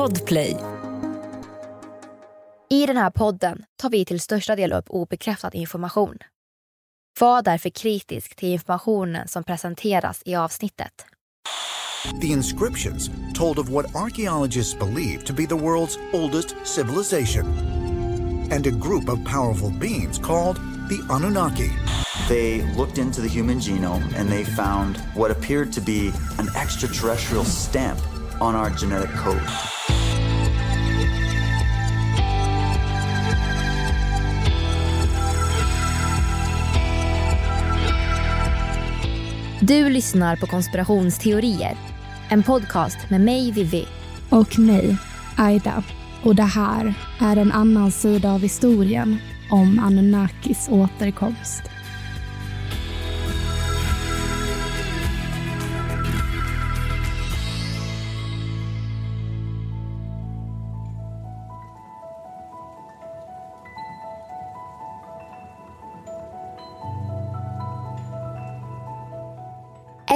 Podplay. I den här podden tar vi till största del upp obekräftad information. Var därför kritisk till informationen som presenteras i avsnittet. The inscriptions told of what archaeologists believe to be the world's oldest civilization and a group of powerful beings called the Anunnaki. They looked into the human genome and they found what appeared to be an extraterrestrial stamp on our genetic code. Du lyssnar på Konspirationsteorier. En podcast med mig, Vivi. Och mig, Aida. Och det här är en annan sida av historien om Anunnakis återkomst.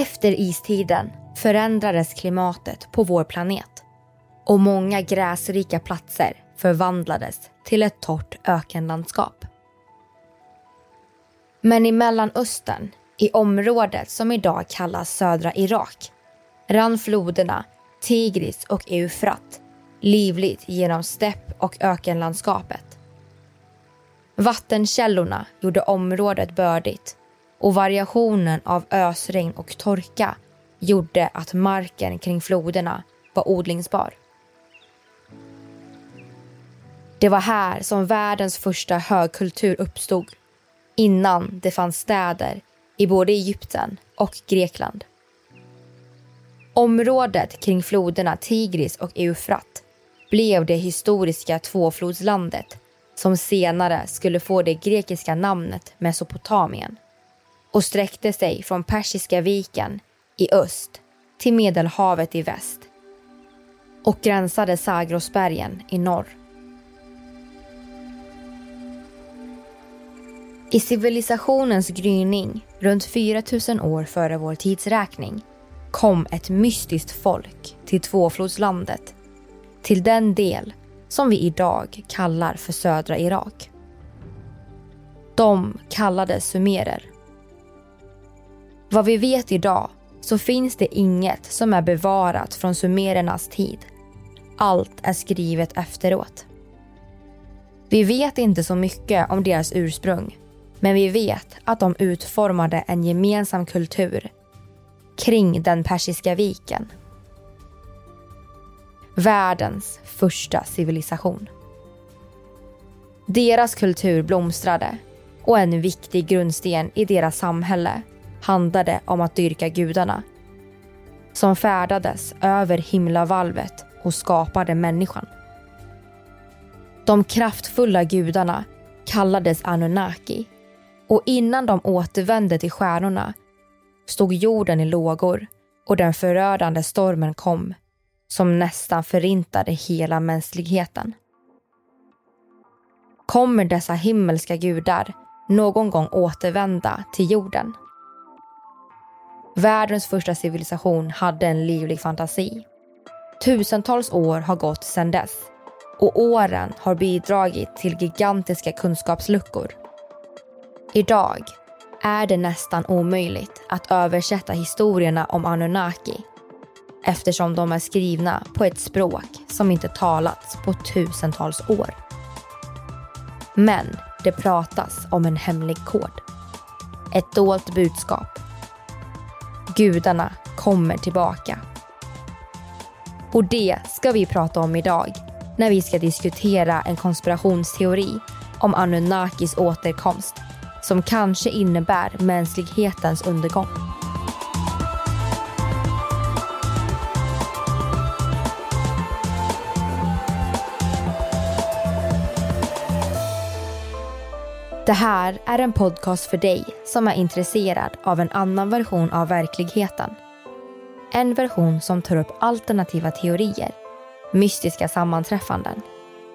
Efter istiden förändrades klimatet på vår planet och många gräsrika platser förvandlades till ett torrt ökenlandskap. Men i Mellanöstern, i området som idag kallas södra Irak, rann floderna Tigris och Eufrat livligt genom stepp och ökenlandskapet. Vattenkällorna gjorde området bördigt och variationen av ösregn och torka gjorde att marken kring floderna var odlingsbar. Det var här som världens första högkultur uppstod innan det fanns städer i både Egypten och Grekland. Området kring floderna Tigris och Eufrat blev det historiska tvåflodslandet som senare skulle få det grekiska namnet Mesopotamien och sträckte sig från Persiska viken i öst till Medelhavet i väst och gränsade Zagrosbergen i norr. I civilisationens gryning runt 4000 år före vår tidsräkning kom ett mystiskt folk till tvåflodslandet, till den del som vi idag kallar för södra Irak. De kallades sumerer. Vad vi vet idag så finns det inget som är bevarat från sumerernas tid. Allt är skrivet efteråt. Vi vet inte så mycket om deras ursprung men vi vet att de utformade en gemensam kultur kring den Persiska viken. Världens första civilisation. Deras kultur blomstrade och en viktig grundsten i deras samhälle handlade om att dyrka gudarna som färdades över himlavalvet och skapade människan. De kraftfulla gudarna kallades Anunnaki och innan de återvände till stjärnorna stod jorden i lågor och den förödande stormen kom som nästan förintade hela mänskligheten. Kommer dessa himmelska gudar någon gång återvända till jorden? Världens första civilisation hade en livlig fantasi. Tusentals år har gått sedan dess och åren har bidragit till gigantiska kunskapsluckor. Idag är det nästan omöjligt att översätta historierna om Anunnaki eftersom de är skrivna på ett språk som inte talats på tusentals år. Men det pratas om en hemlig kod. Ett dolt budskap. Gudarna kommer tillbaka. Och det ska vi prata om idag när vi ska diskutera en konspirationsteori om Anunnakis återkomst som kanske innebär mänsklighetens undergång. Det här är en podcast för dig som är intresserad av en annan version av verkligheten. En version som tar upp alternativa teorier, mystiska sammanträffanden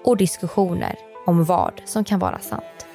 och diskussioner om vad som kan vara sant.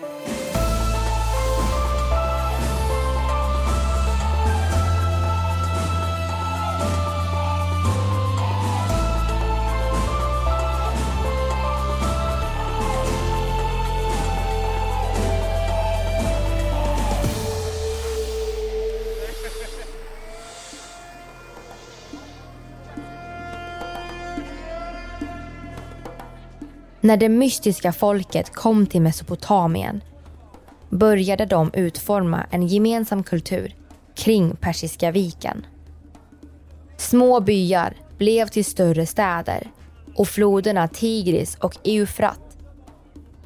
När det mystiska folket kom till Mesopotamien började de utforma en gemensam kultur kring Persiska viken. Små byar blev till större städer och floderna Tigris och Eufrat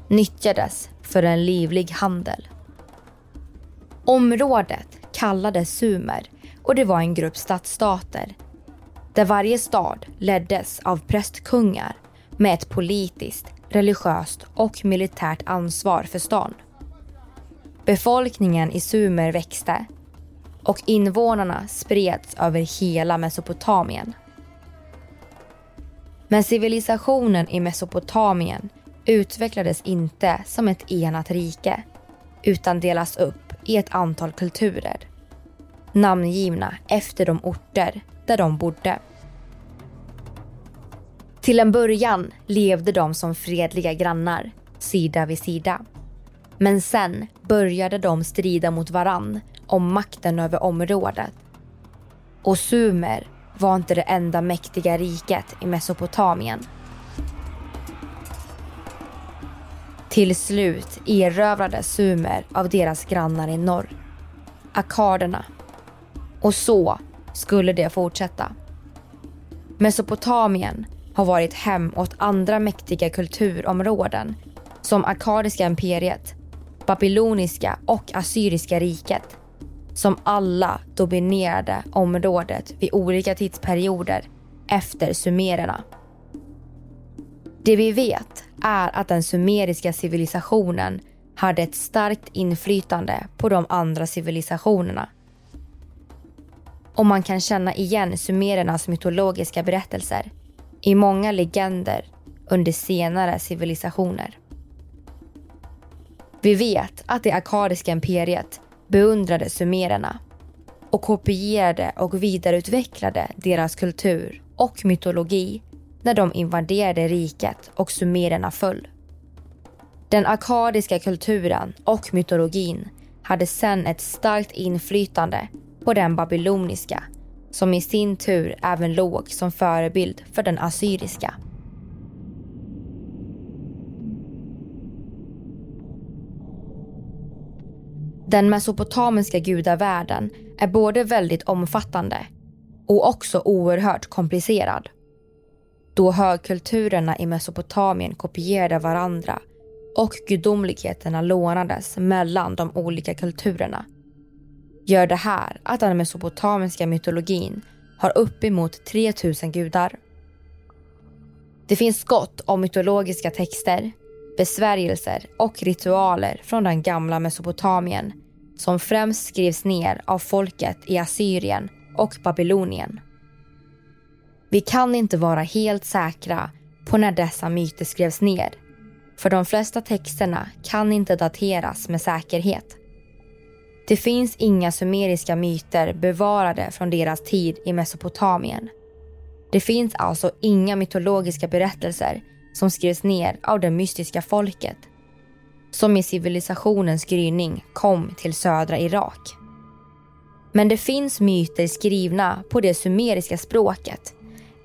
nyttjades för en livlig handel. Området kallades Sumer och det var en grupp stadsstater där varje stad leddes av prästkungar med ett politiskt, religiöst och militärt ansvar för stan. Befolkningen i Sumer växte och invånarna spreds över hela Mesopotamien. Men civilisationen i Mesopotamien utvecklades inte som ett enat rike utan delas upp i ett antal kulturer namngivna efter de orter där de bodde. Till en början levde de som fredliga grannar, sida vid sida. Men sen började de strida mot varann om makten över området. Och Sumer var inte det enda mäktiga riket i Mesopotamien. Till slut erövrades Sumer av deras grannar i norr, akaderna. Och så skulle det fortsätta. Mesopotamien har varit hem åt andra mäktiga kulturområden som Akadiska imperiet, Babyloniska och Assyriska riket som alla dominerade området vid olika tidsperioder efter sumererna. Det vi vet är att den sumeriska civilisationen hade ett starkt inflytande på de andra civilisationerna. Och man kan känna igen sumerernas mytologiska berättelser i många legender under senare civilisationer. Vi vet att det akadiska imperiet beundrade sumererna och kopierade och vidareutvecklade deras kultur och mytologi när de invaderade riket och sumererna föll. Den akadiska kulturen och mytologin hade sedan ett starkt inflytande på den babyloniska som i sin tur även låg som förebild för den assyriska. Den mesopotamiska gudavärlden är både väldigt omfattande och också oerhört komplicerad. Då högkulturerna i Mesopotamien kopierade varandra och gudomligheterna lånades mellan de olika kulturerna gör det här att den mesopotamiska mytologin har uppemot 3000 gudar. Det finns gott om mytologiska texter, besvärjelser och ritualer från den gamla Mesopotamien som främst skrivs ner av folket i Assyrien och Babylonien. Vi kan inte vara helt säkra på när dessa myter skrevs ner för de flesta texterna kan inte dateras med säkerhet. Det finns inga sumeriska myter bevarade från deras tid i Mesopotamien. Det finns alltså inga mytologiska berättelser som skrevs ner av det mystiska folket som i civilisationens gryning kom till södra Irak. Men det finns myter skrivna på det sumeriska språket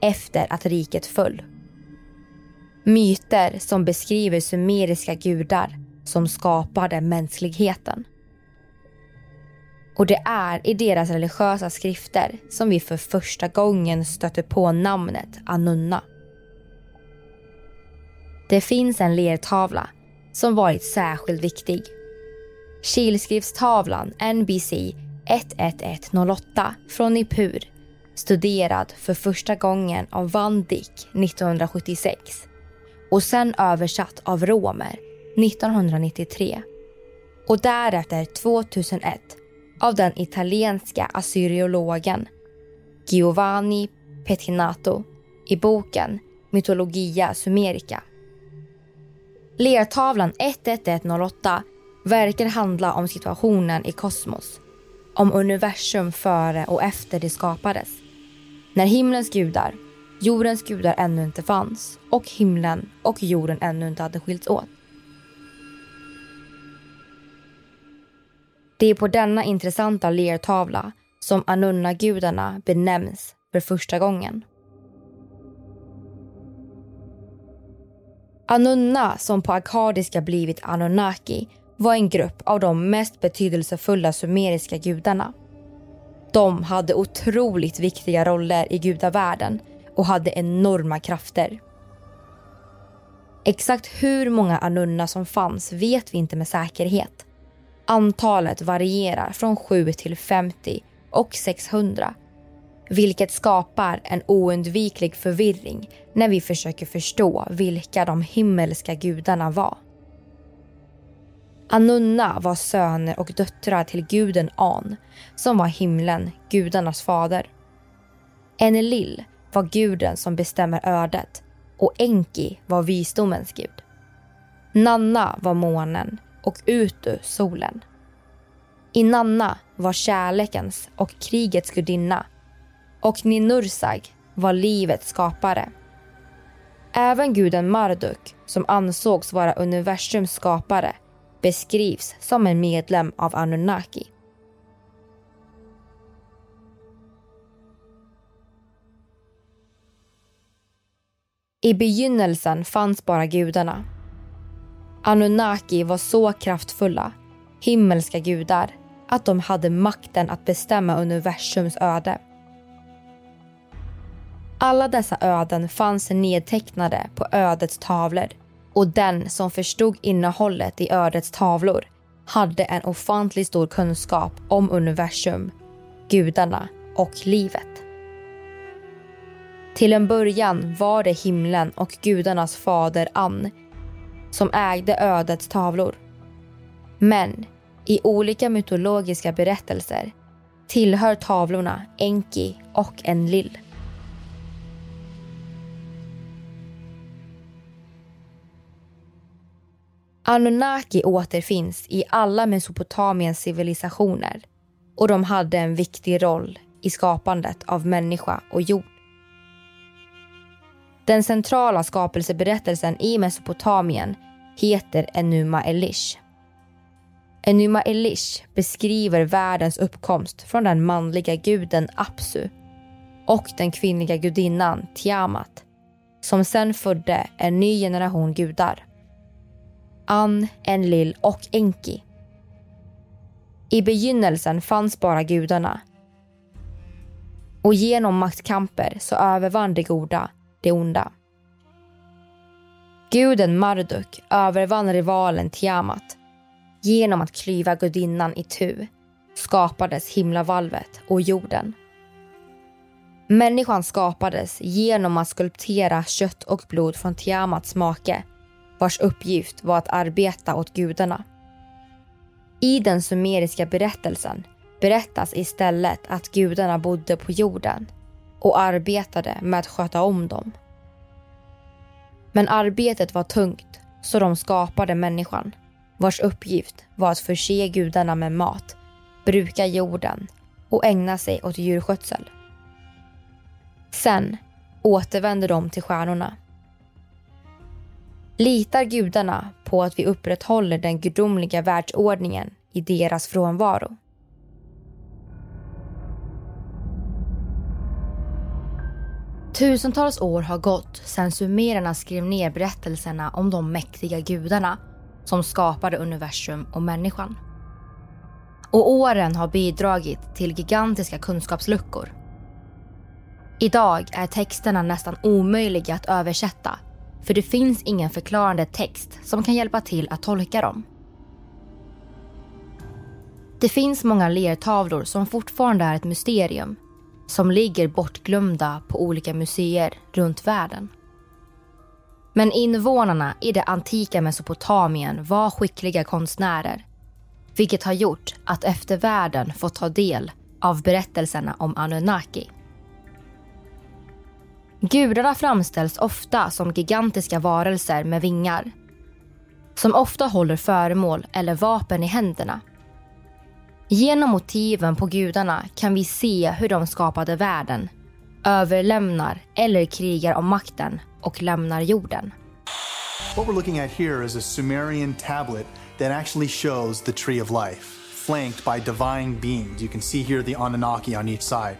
efter att riket föll. Myter som beskriver sumeriska gudar som skapade mänskligheten. Och det är i deras religiösa skrifter som vi för första gången stöter på namnet Anunna. Det finns en lertavla som varit särskilt viktig. Kilskriftstavlan NBC 11108 från Nippur studerad för första gången av Van Dyck 1976 och sen översatt av romer 1993 och därefter 2001 av den italienska assyriologen Giovanni Pettinato i boken Mytologia Sumerica. Lertavlan 11108 verkar handla om situationen i kosmos. Om universum före och efter det skapades. När himlens gudar, jordens gudar ännu inte fanns och himlen och jorden ännu inte hade skilts åt. Det är på denna intressanta lertavla som Anunna-gudarna benämns för första gången. Anunna, som på akadiska blivit Anunnaki, var en grupp av de mest betydelsefulla sumeriska gudarna. De hade otroligt viktiga roller i gudavärlden och hade enorma krafter. Exakt hur många Anunna som fanns vet vi inte med säkerhet. Antalet varierar från 7 till 50 och 600 vilket skapar en oundviklig förvirring när vi försöker förstå vilka de himmelska gudarna var. Anunna var söner och döttrar till guden An som var himlen, gudarnas fader. Enlil var guden som bestämmer ödet och Enki var visdomens gud. Nanna var månen och ut ur solen. Inanna var kärlekens och krigets gudinna och Ninursag var livets skapare. Även guden Marduk, som ansågs vara universums skapare, beskrivs som en medlem av Anunnaki. I begynnelsen fanns bara gudarna. Anunnaki var så kraftfulla, himmelska gudar, att de hade makten att bestämma universums öde. Alla dessa öden fanns nedtecknade på ödets tavlor och den som förstod innehållet i ödets tavlor hade en ofantligt stor kunskap om universum, gudarna och livet. Till en början var det himlen och gudarnas fader Ann som ägde ödets tavlor. Men i olika mytologiska berättelser tillhör tavlorna Enki och Enlil. Anunnaki återfinns i alla Mesopotamiens civilisationer och de hade en viktig roll i skapandet av människa och jord. Den centrala skapelseberättelsen i Mesopotamien heter Enuma Elish. Enuma Elish beskriver världens uppkomst från den manliga guden Apsu och den kvinnliga gudinnan Tiamat som sen födde en ny generation gudar. Ann, Enlil och Enki. I begynnelsen fanns bara gudarna. Och genom maktkamper så övervann det goda det onda. Guden Marduk övervann rivalen Tiamat. Genom att klyva gudinnan i tu skapades himlavalvet och jorden. Människan skapades genom att skulptera kött och blod från Tiamats make vars uppgift var att arbeta åt gudarna. I den sumeriska berättelsen berättas istället att gudarna bodde på jorden och arbetade med att sköta om dem. Men arbetet var tungt så de skapade människan vars uppgift var att förse gudarna med mat, bruka jorden och ägna sig åt djurskötsel. Sen återvände de till stjärnorna litar gudarna på att vi upprätthåller den gudomliga världsordningen i deras frånvaro. Tusentals år har gått sedan sumererna skrev ner berättelserna om de mäktiga gudarna som skapade universum och människan. Och åren har bidragit till gigantiska kunskapsluckor. Idag är texterna nästan omöjliga att översätta för det finns ingen förklarande text som kan hjälpa till att tolka dem. Det finns många lertavlor som fortfarande är ett mysterium som ligger bortglömda på olika museer runt världen. Men invånarna i det antika Mesopotamien var skickliga konstnärer vilket har gjort att eftervärlden fått ta del av berättelserna om Anunnaki. Gudarna framställs ofta som gigantiska varelser med vingar. Som ofta håller föremål eller vapen i händerna. Genom motiven på gudarna kan vi se hur de skapade världen, överlämnar eller krigar om makten och lämnar jorden. What we're looking at here is a Sumerian tablet that actually shows the tree of life, flanked by divine beings. You can see here the Anunnaki on each side.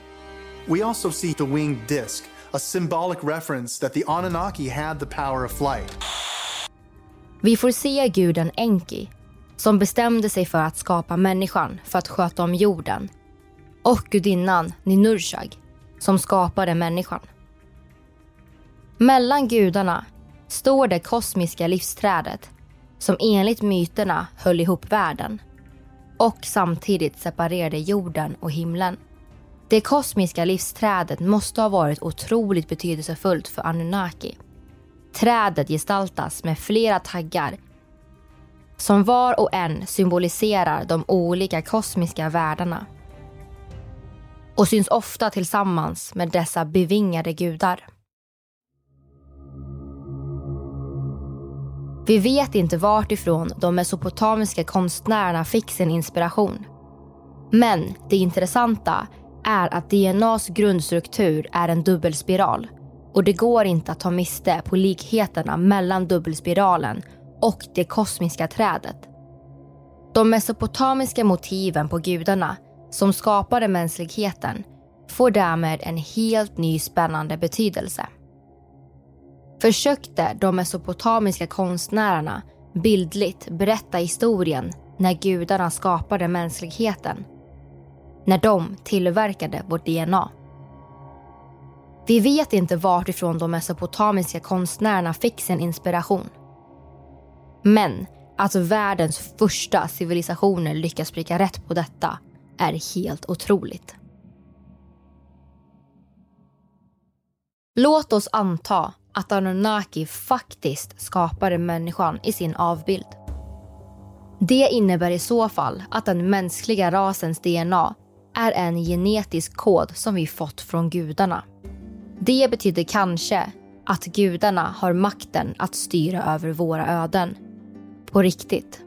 We also see the winged disc a symbolic reference that the Anunnaki had the power of flight. Vi får se guden Enki som bestämde sig för att skapa människan för att sköta om jorden och gudinnan Ninurshag som skapade människan. Mellan gudarna står det kosmiska livsträdet som enligt myterna höll ihop världen och samtidigt separerade jorden och himlen. Det kosmiska livsträdet måste ha varit otroligt betydelsefullt för Anunnaki. Trädet gestaltas med flera taggar som var och en symboliserar de olika kosmiska världarna och syns ofta tillsammans med dessa bevingade gudar. Vi vet inte vart ifrån de mesopotamiska konstnärerna fick sin inspiration. Men det intressanta är att DNAs grundstruktur är en dubbelspiral och det går inte att ta miste på likheterna mellan dubbelspiralen och det kosmiska trädet. De mesopotamiska motiven på gudarna som skapade mänskligheten får därmed en helt ny spännande betydelse. Försökte de mesopotamiska konstnärerna bildligt berätta historien när gudarna skapade mänskligheten. När de tillverkade vårt DNA. Vi vet inte vartifrån de mesopotamiska konstnärerna fick sin inspiration. Men att världens första civilisationer lyckas pricka rätt på detta är helt otroligt. Låt oss anta att Anunnaki faktiskt skapade människan i sin avbild. Det innebär i så fall att den mänskliga rasens DNA är en genetisk kod som vi fått från gudarna. Det betyder kanske att gudarna har makten att styra över våra öden. På riktigt.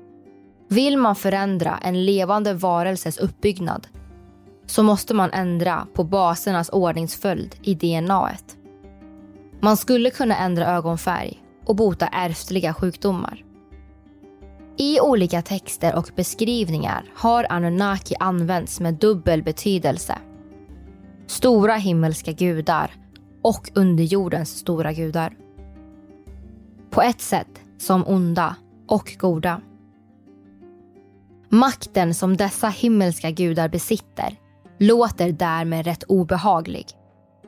Vill man förändra en levande varelses uppbyggnad så måste man ändra på basernas ordningsföljd i DNA. -et. Man skulle kunna ändra ögonfärg och bota ärftliga sjukdomar. I olika texter och beskrivningar har Anunnaki använts med dubbel betydelse. Stora himmelska gudar och underjordens stora gudar. På ett sätt som onda och goda. Makten som dessa himmelska gudar besitter låter därmed rätt obehaglig.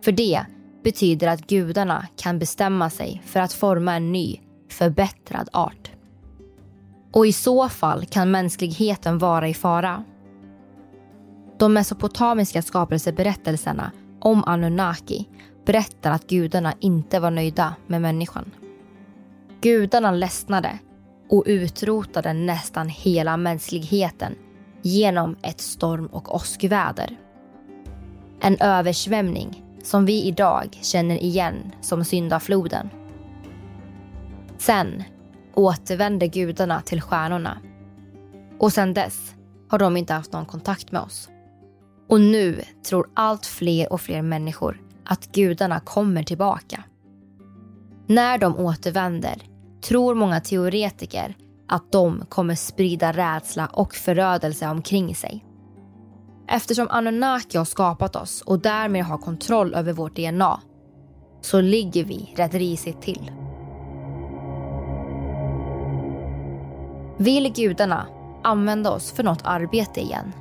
För det betyder att gudarna kan bestämma sig för att forma en ny, förbättrad art. Och i så fall kan mänskligheten vara i fara. De mesopotamiska skapelseberättelserna om Anunnaki berättar att gudarna inte var nöjda med människan. Gudarna ledsnade och utrotade nästan hela mänskligheten genom ett storm och åskväder. En översvämning som vi idag känner igen som syndafloden. Sen återvände gudarna till stjärnorna. Och sen dess har de inte haft någon kontakt med oss. Och nu tror allt fler och fler människor att gudarna kommer tillbaka. När de återvänder tror många teoretiker att de kommer sprida rädsla och förödelse omkring sig. Eftersom Anunnaki har skapat oss och därmed har kontroll över vårt DNA så ligger vi rätt risigt till. Vill gudarna använda oss för något arbete igen,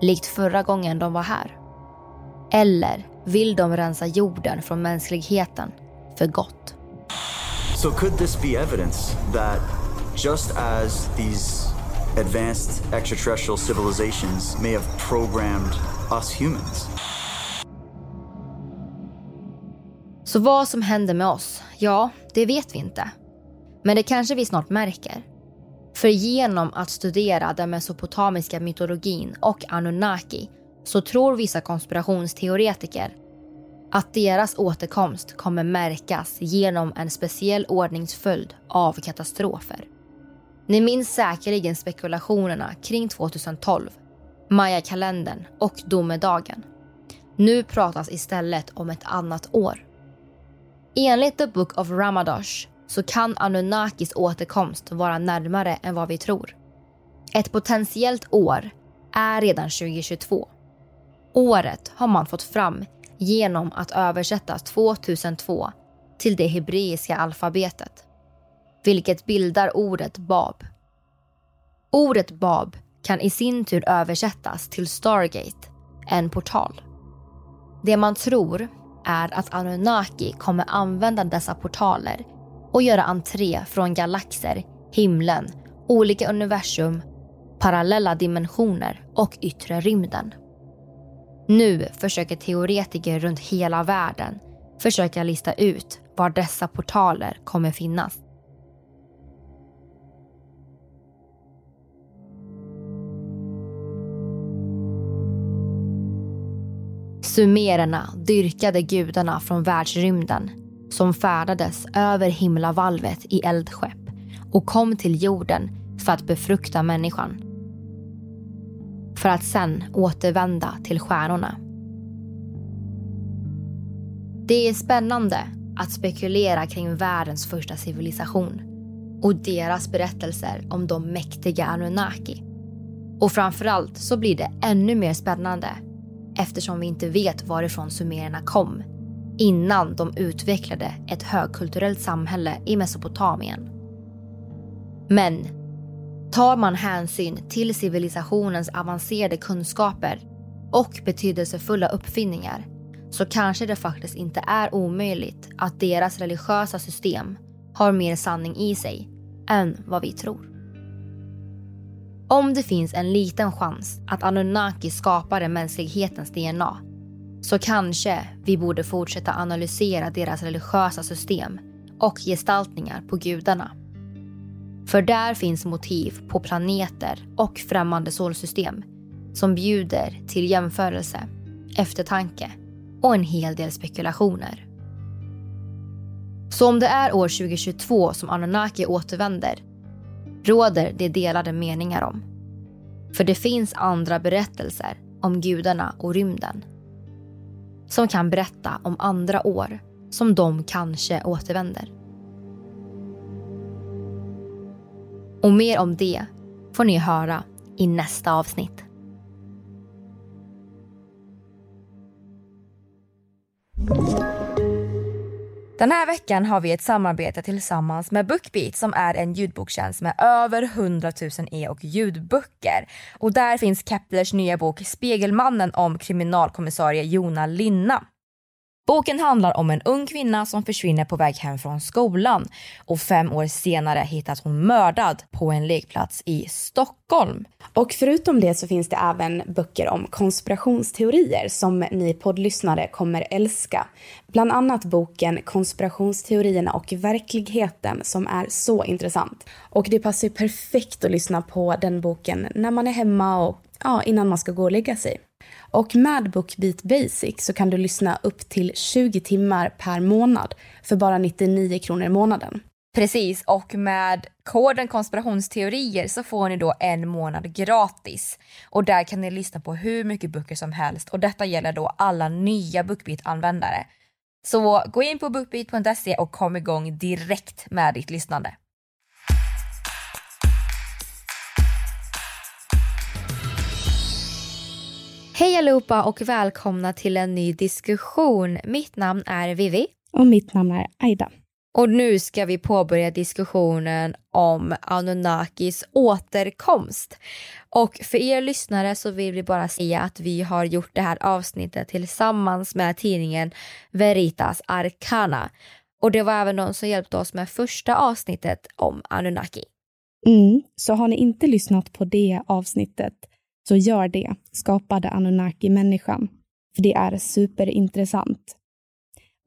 likt förra gången de var här? Eller vill de rensa jorden från mänskligheten för gott? So could this be evidence that just as these advanced extraterrestrial civilizations may have programmed us humans. Så vad som händer med oss, ja, det vet vi inte. Men det kanske vi snart märker. För genom att studera den mesopotamiska mytologin och Anunnaki så tror vissa konspirationsteoretiker att deras återkomst kommer märkas genom en speciell ordningsföljd av katastrofer. Ni minns säkerligen spekulationerna kring 2012, Maya-kalendern och domedagen. Nu pratas istället om ett annat år. Enligt The Book of Ramadosh så kan Anunnakis återkomst vara närmare än vad vi tror. Ett potentiellt år är redan 2022. Året har man fått fram genom att översätta 2002 till det hebreiska alfabetet. vilket bildar ordet Bab. Ordet Bab kan i sin tur översättas till Stargate, en portal. Det man tror är att Anunnaki kommer använda dessa portaler och göra entré från galaxer, himlen, olika universum, parallella dimensioner och yttre rymden. Nu försöker teoretiker runt hela världen försöka lista ut var dessa portaler kommer finnas. Sumererna dyrkade gudarna från världsrymden som färdades över himlavalvet i eldskepp och kom till jorden för att befrukta människan. För att sen återvända till stjärnorna. Det är spännande att spekulera kring världens första civilisation och deras berättelser om de mäktiga Anunnaki. Och framförallt så blir det ännu mer spännande eftersom vi inte vet varifrån sumererna kom innan de utvecklade ett högkulturellt samhälle i Mesopotamien. Men tar man hänsyn till civilisationens avancerade kunskaper och betydelsefulla uppfinningar så kanske det faktiskt inte är omöjligt att deras religiösa system har mer sanning i sig än vad vi tror. Om det finns en liten chans att Anunnaki skapade mänsklighetens DNA så kanske vi borde fortsätta analysera deras religiösa system och gestaltningar på gudarna. För där finns motiv på planeter och främmande solsystem som bjuder till jämförelse, eftertanke och en hel del spekulationer. Så om det är år 2022 som Anunnaki återvänder råder det delade meningar om. För det finns andra berättelser om gudarna och rymden som kan berätta om andra år som de kanske återvänder. Och mer om det får ni höra i nästa avsnitt. Den här veckan har vi ett samarbete tillsammans med Bookbeat som är en ljudbokstjänst med över 100 000 e och ljudböcker. Och där finns Keplers nya bok Spegelmannen om kriminalkommissarie Jona Linna. Boken handlar om en ung kvinna som försvinner på väg hem från skolan och fem år senare hittas hon mördad på en lekplats i Stockholm. Och förutom det så finns det även böcker om konspirationsteorier som ni poddlyssnare kommer älska. Bland annat boken Konspirationsteorierna och verkligheten som är så intressant. Och det passar perfekt att lyssna på den boken när man är hemma och ja, innan man ska gå och lägga sig. Och med Bookbeat Basic så kan du lyssna upp till 20 timmar per månad för bara 99 kronor i månaden. Precis, och med koden konspirationsteorier så får ni då en månad gratis. Och där kan ni lyssna på hur mycket böcker som helst och detta gäller då alla nya Bookbeat-användare. Så gå in på bookbeat.se och kom igång direkt med ditt lyssnande. Hej allihopa och välkomna till en ny diskussion. Mitt namn är Vivi. Och mitt namn är Aida. Och nu ska vi påbörja diskussionen om Anunnakis återkomst. Och för er lyssnare så vill vi bara säga att vi har gjort det här avsnittet tillsammans med tidningen Veritas Arcana. Och det var även de som hjälpte oss med första avsnittet om Anunnaki. Mm, så har ni inte lyssnat på det avsnittet så gör det, skapade Anunnaki-människan. För det är superintressant.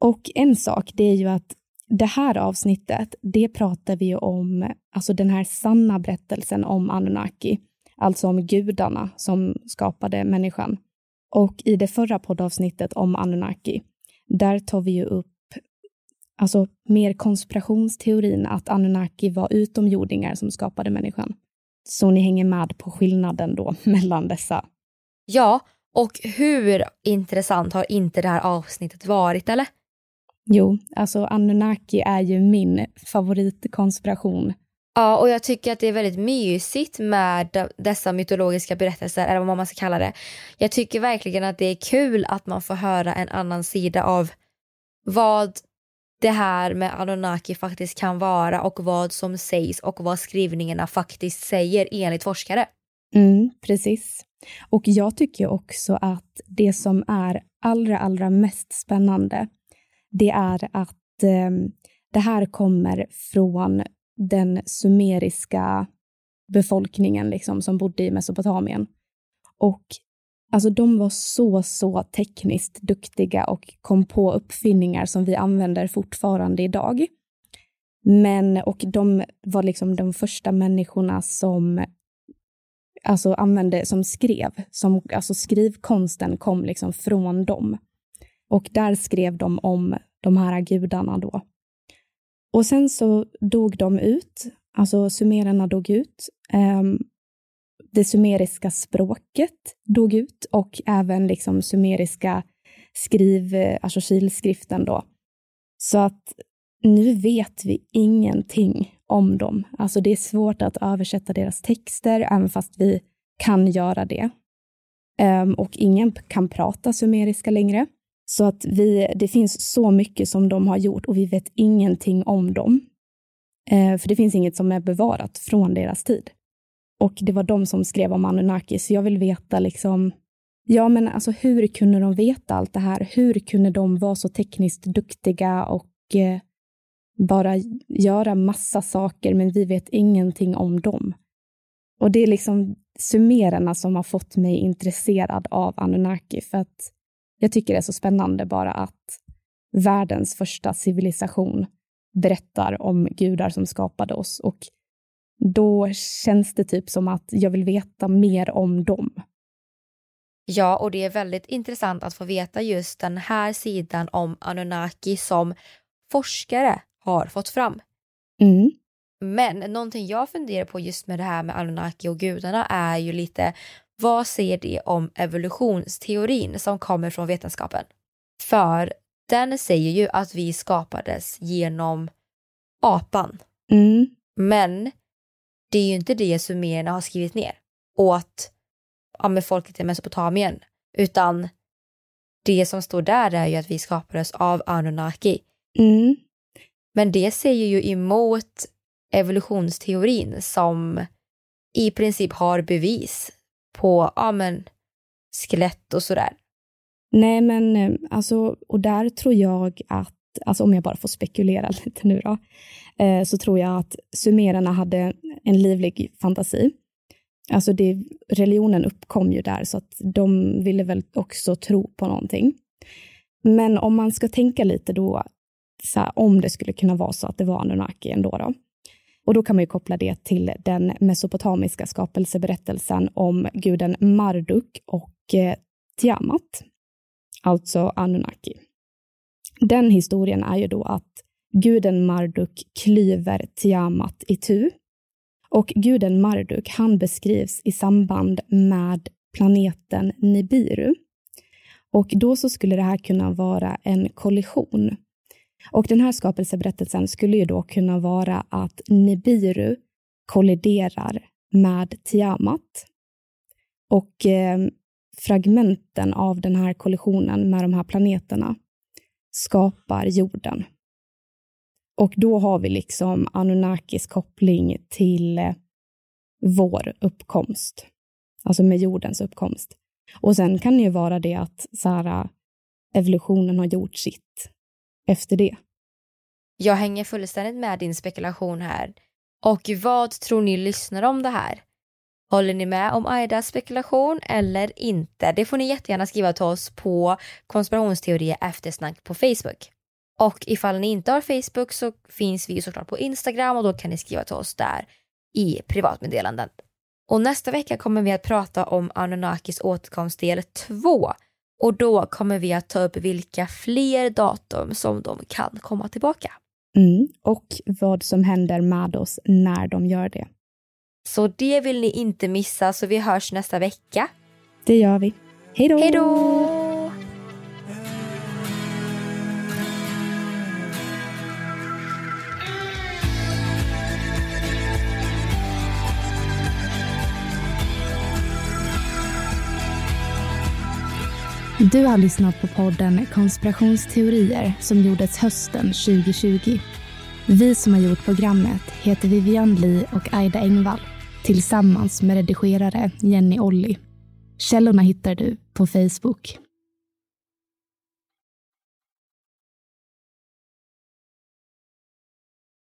Och en sak, det är ju att det här avsnittet, det pratar vi ju om, alltså den här sanna berättelsen om Anunnaki, alltså om gudarna som skapade människan. Och i det förra poddavsnittet om Anunnaki, där tar vi ju upp alltså mer konspirationsteorin att Anunnaki var utomjordingar som skapade människan. Så ni hänger med på skillnaden då mellan dessa. Ja, och hur intressant har inte det här avsnittet varit, eller? Jo, alltså Anunnaki är ju min favoritkonspiration. Ja, och jag tycker att det är väldigt mysigt med dessa mytologiska berättelser, eller vad man ska kalla det. Jag tycker verkligen att det är kul att man får höra en annan sida av vad det här med Anunnaki faktiskt kan vara och vad som sägs och vad skrivningarna faktiskt säger enligt forskare. Mm, precis. Och jag tycker också att det som är allra, allra mest spännande, det är att eh, det här kommer från den sumeriska befolkningen liksom, som bodde i Mesopotamien. Och alltså, de var så, så tekniskt duktiga och kom på uppfinningar som vi använder fortfarande idag. Men, och de var liksom de första människorna som alltså använde, som skrev. Som, alltså skrivkonsten kom liksom från dem. Och där skrev de om de här gudarna då. Och sen så dog de ut, alltså sumererna dog ut. Um, det sumeriska språket dog ut och även liksom sumeriska skriv, eh, alltså kilskriften då. Så att nu vet vi ingenting om dem. Alltså det är svårt att översätta deras texter, även fast vi kan göra det. Um, och ingen kan prata sumeriska längre. Så att vi, det finns så mycket som de har gjort och vi vet ingenting om dem. Uh, för det finns inget som är bevarat från deras tid. Och det var de som skrev om Anunnaki, så jag vill veta liksom, ja men alltså hur kunde de veta allt det här? Hur kunde de vara så tekniskt duktiga och eh, bara göra massa saker, men vi vet ingenting om dem. Och det är liksom summerarna som har fått mig intresserad av Anunnaki, för att jag tycker det är så spännande bara att världens första civilisation berättar om gudar som skapade oss och då känns det typ som att jag vill veta mer om dem. Ja, och det är väldigt intressant att få veta just den här sidan om Anunnaki som forskare har fått fram. Mm. Men någonting jag funderar på just med det här med Anunnaki och gudarna är ju lite vad säger det om evolutionsteorin som kommer från vetenskapen? För den säger ju att vi skapades genom apan. Mm. Men det är ju inte det sumererna har skrivit ner åt ja, med folket i Mesopotamien, utan det som står där är ju att vi skapades av Anunnaki. Mm. Men det säger ju emot evolutionsteorin som i princip har bevis på ja, men, skelett och sådär. Nej, men eh, alltså, och där tror jag att, alltså om jag bara får spekulera lite nu då, eh, så tror jag att sumererna hade en livlig fantasi. Alltså det, religionen uppkom ju där, så att de ville väl också tro på någonting. Men om man ska tänka lite då, så här, om det skulle kunna vara så att det var Anunnaki ändå då. Och då kan man ju koppla det till den mesopotamiska skapelseberättelsen om guden Marduk och eh, Tiamat, alltså Anunnaki. Den historien är ju då att guden Marduk klyver Tiamat i tu. Och guden Marduk, han beskrivs i samband med planeten Nibiru. Och då så skulle det här kunna vara en kollision och den här skapelseberättelsen skulle ju då kunna vara att Nibiru kolliderar med Tiamat. Och eh, fragmenten av den här kollisionen med de här planeterna skapar jorden. Och då har vi liksom Anunnakis koppling till eh, vår uppkomst, alltså med jordens uppkomst. Och sen kan det ju vara det att så här, eh, evolutionen har gjort sitt efter det. Jag hänger fullständigt med din spekulation här. Och vad tror ni lyssnar om det här? Håller ni med om Aidas spekulation eller inte? Det får ni jättegärna skriva till oss på konspirationsteorier eftersnack på Facebook. Och ifall ni inte har Facebook så finns vi såklart på Instagram och då kan ni skriva till oss där i privatmeddelanden. Och nästa vecka kommer vi att prata om Anunnakis återkomst del 2 och då kommer vi att ta upp vilka fler datum som de kan komma tillbaka. Mm, och vad som händer med oss när de gör det. Så det vill ni inte missa, så vi hörs nästa vecka. Det gör vi. Hej då! Hej då! Du har lyssnat på podden Konspirationsteorier som gjordes hösten 2020. Vi som har gjort programmet heter Vivian Lee och Aida Engvall tillsammans med redigerare Jenny Olli. Källorna hittar du på Facebook.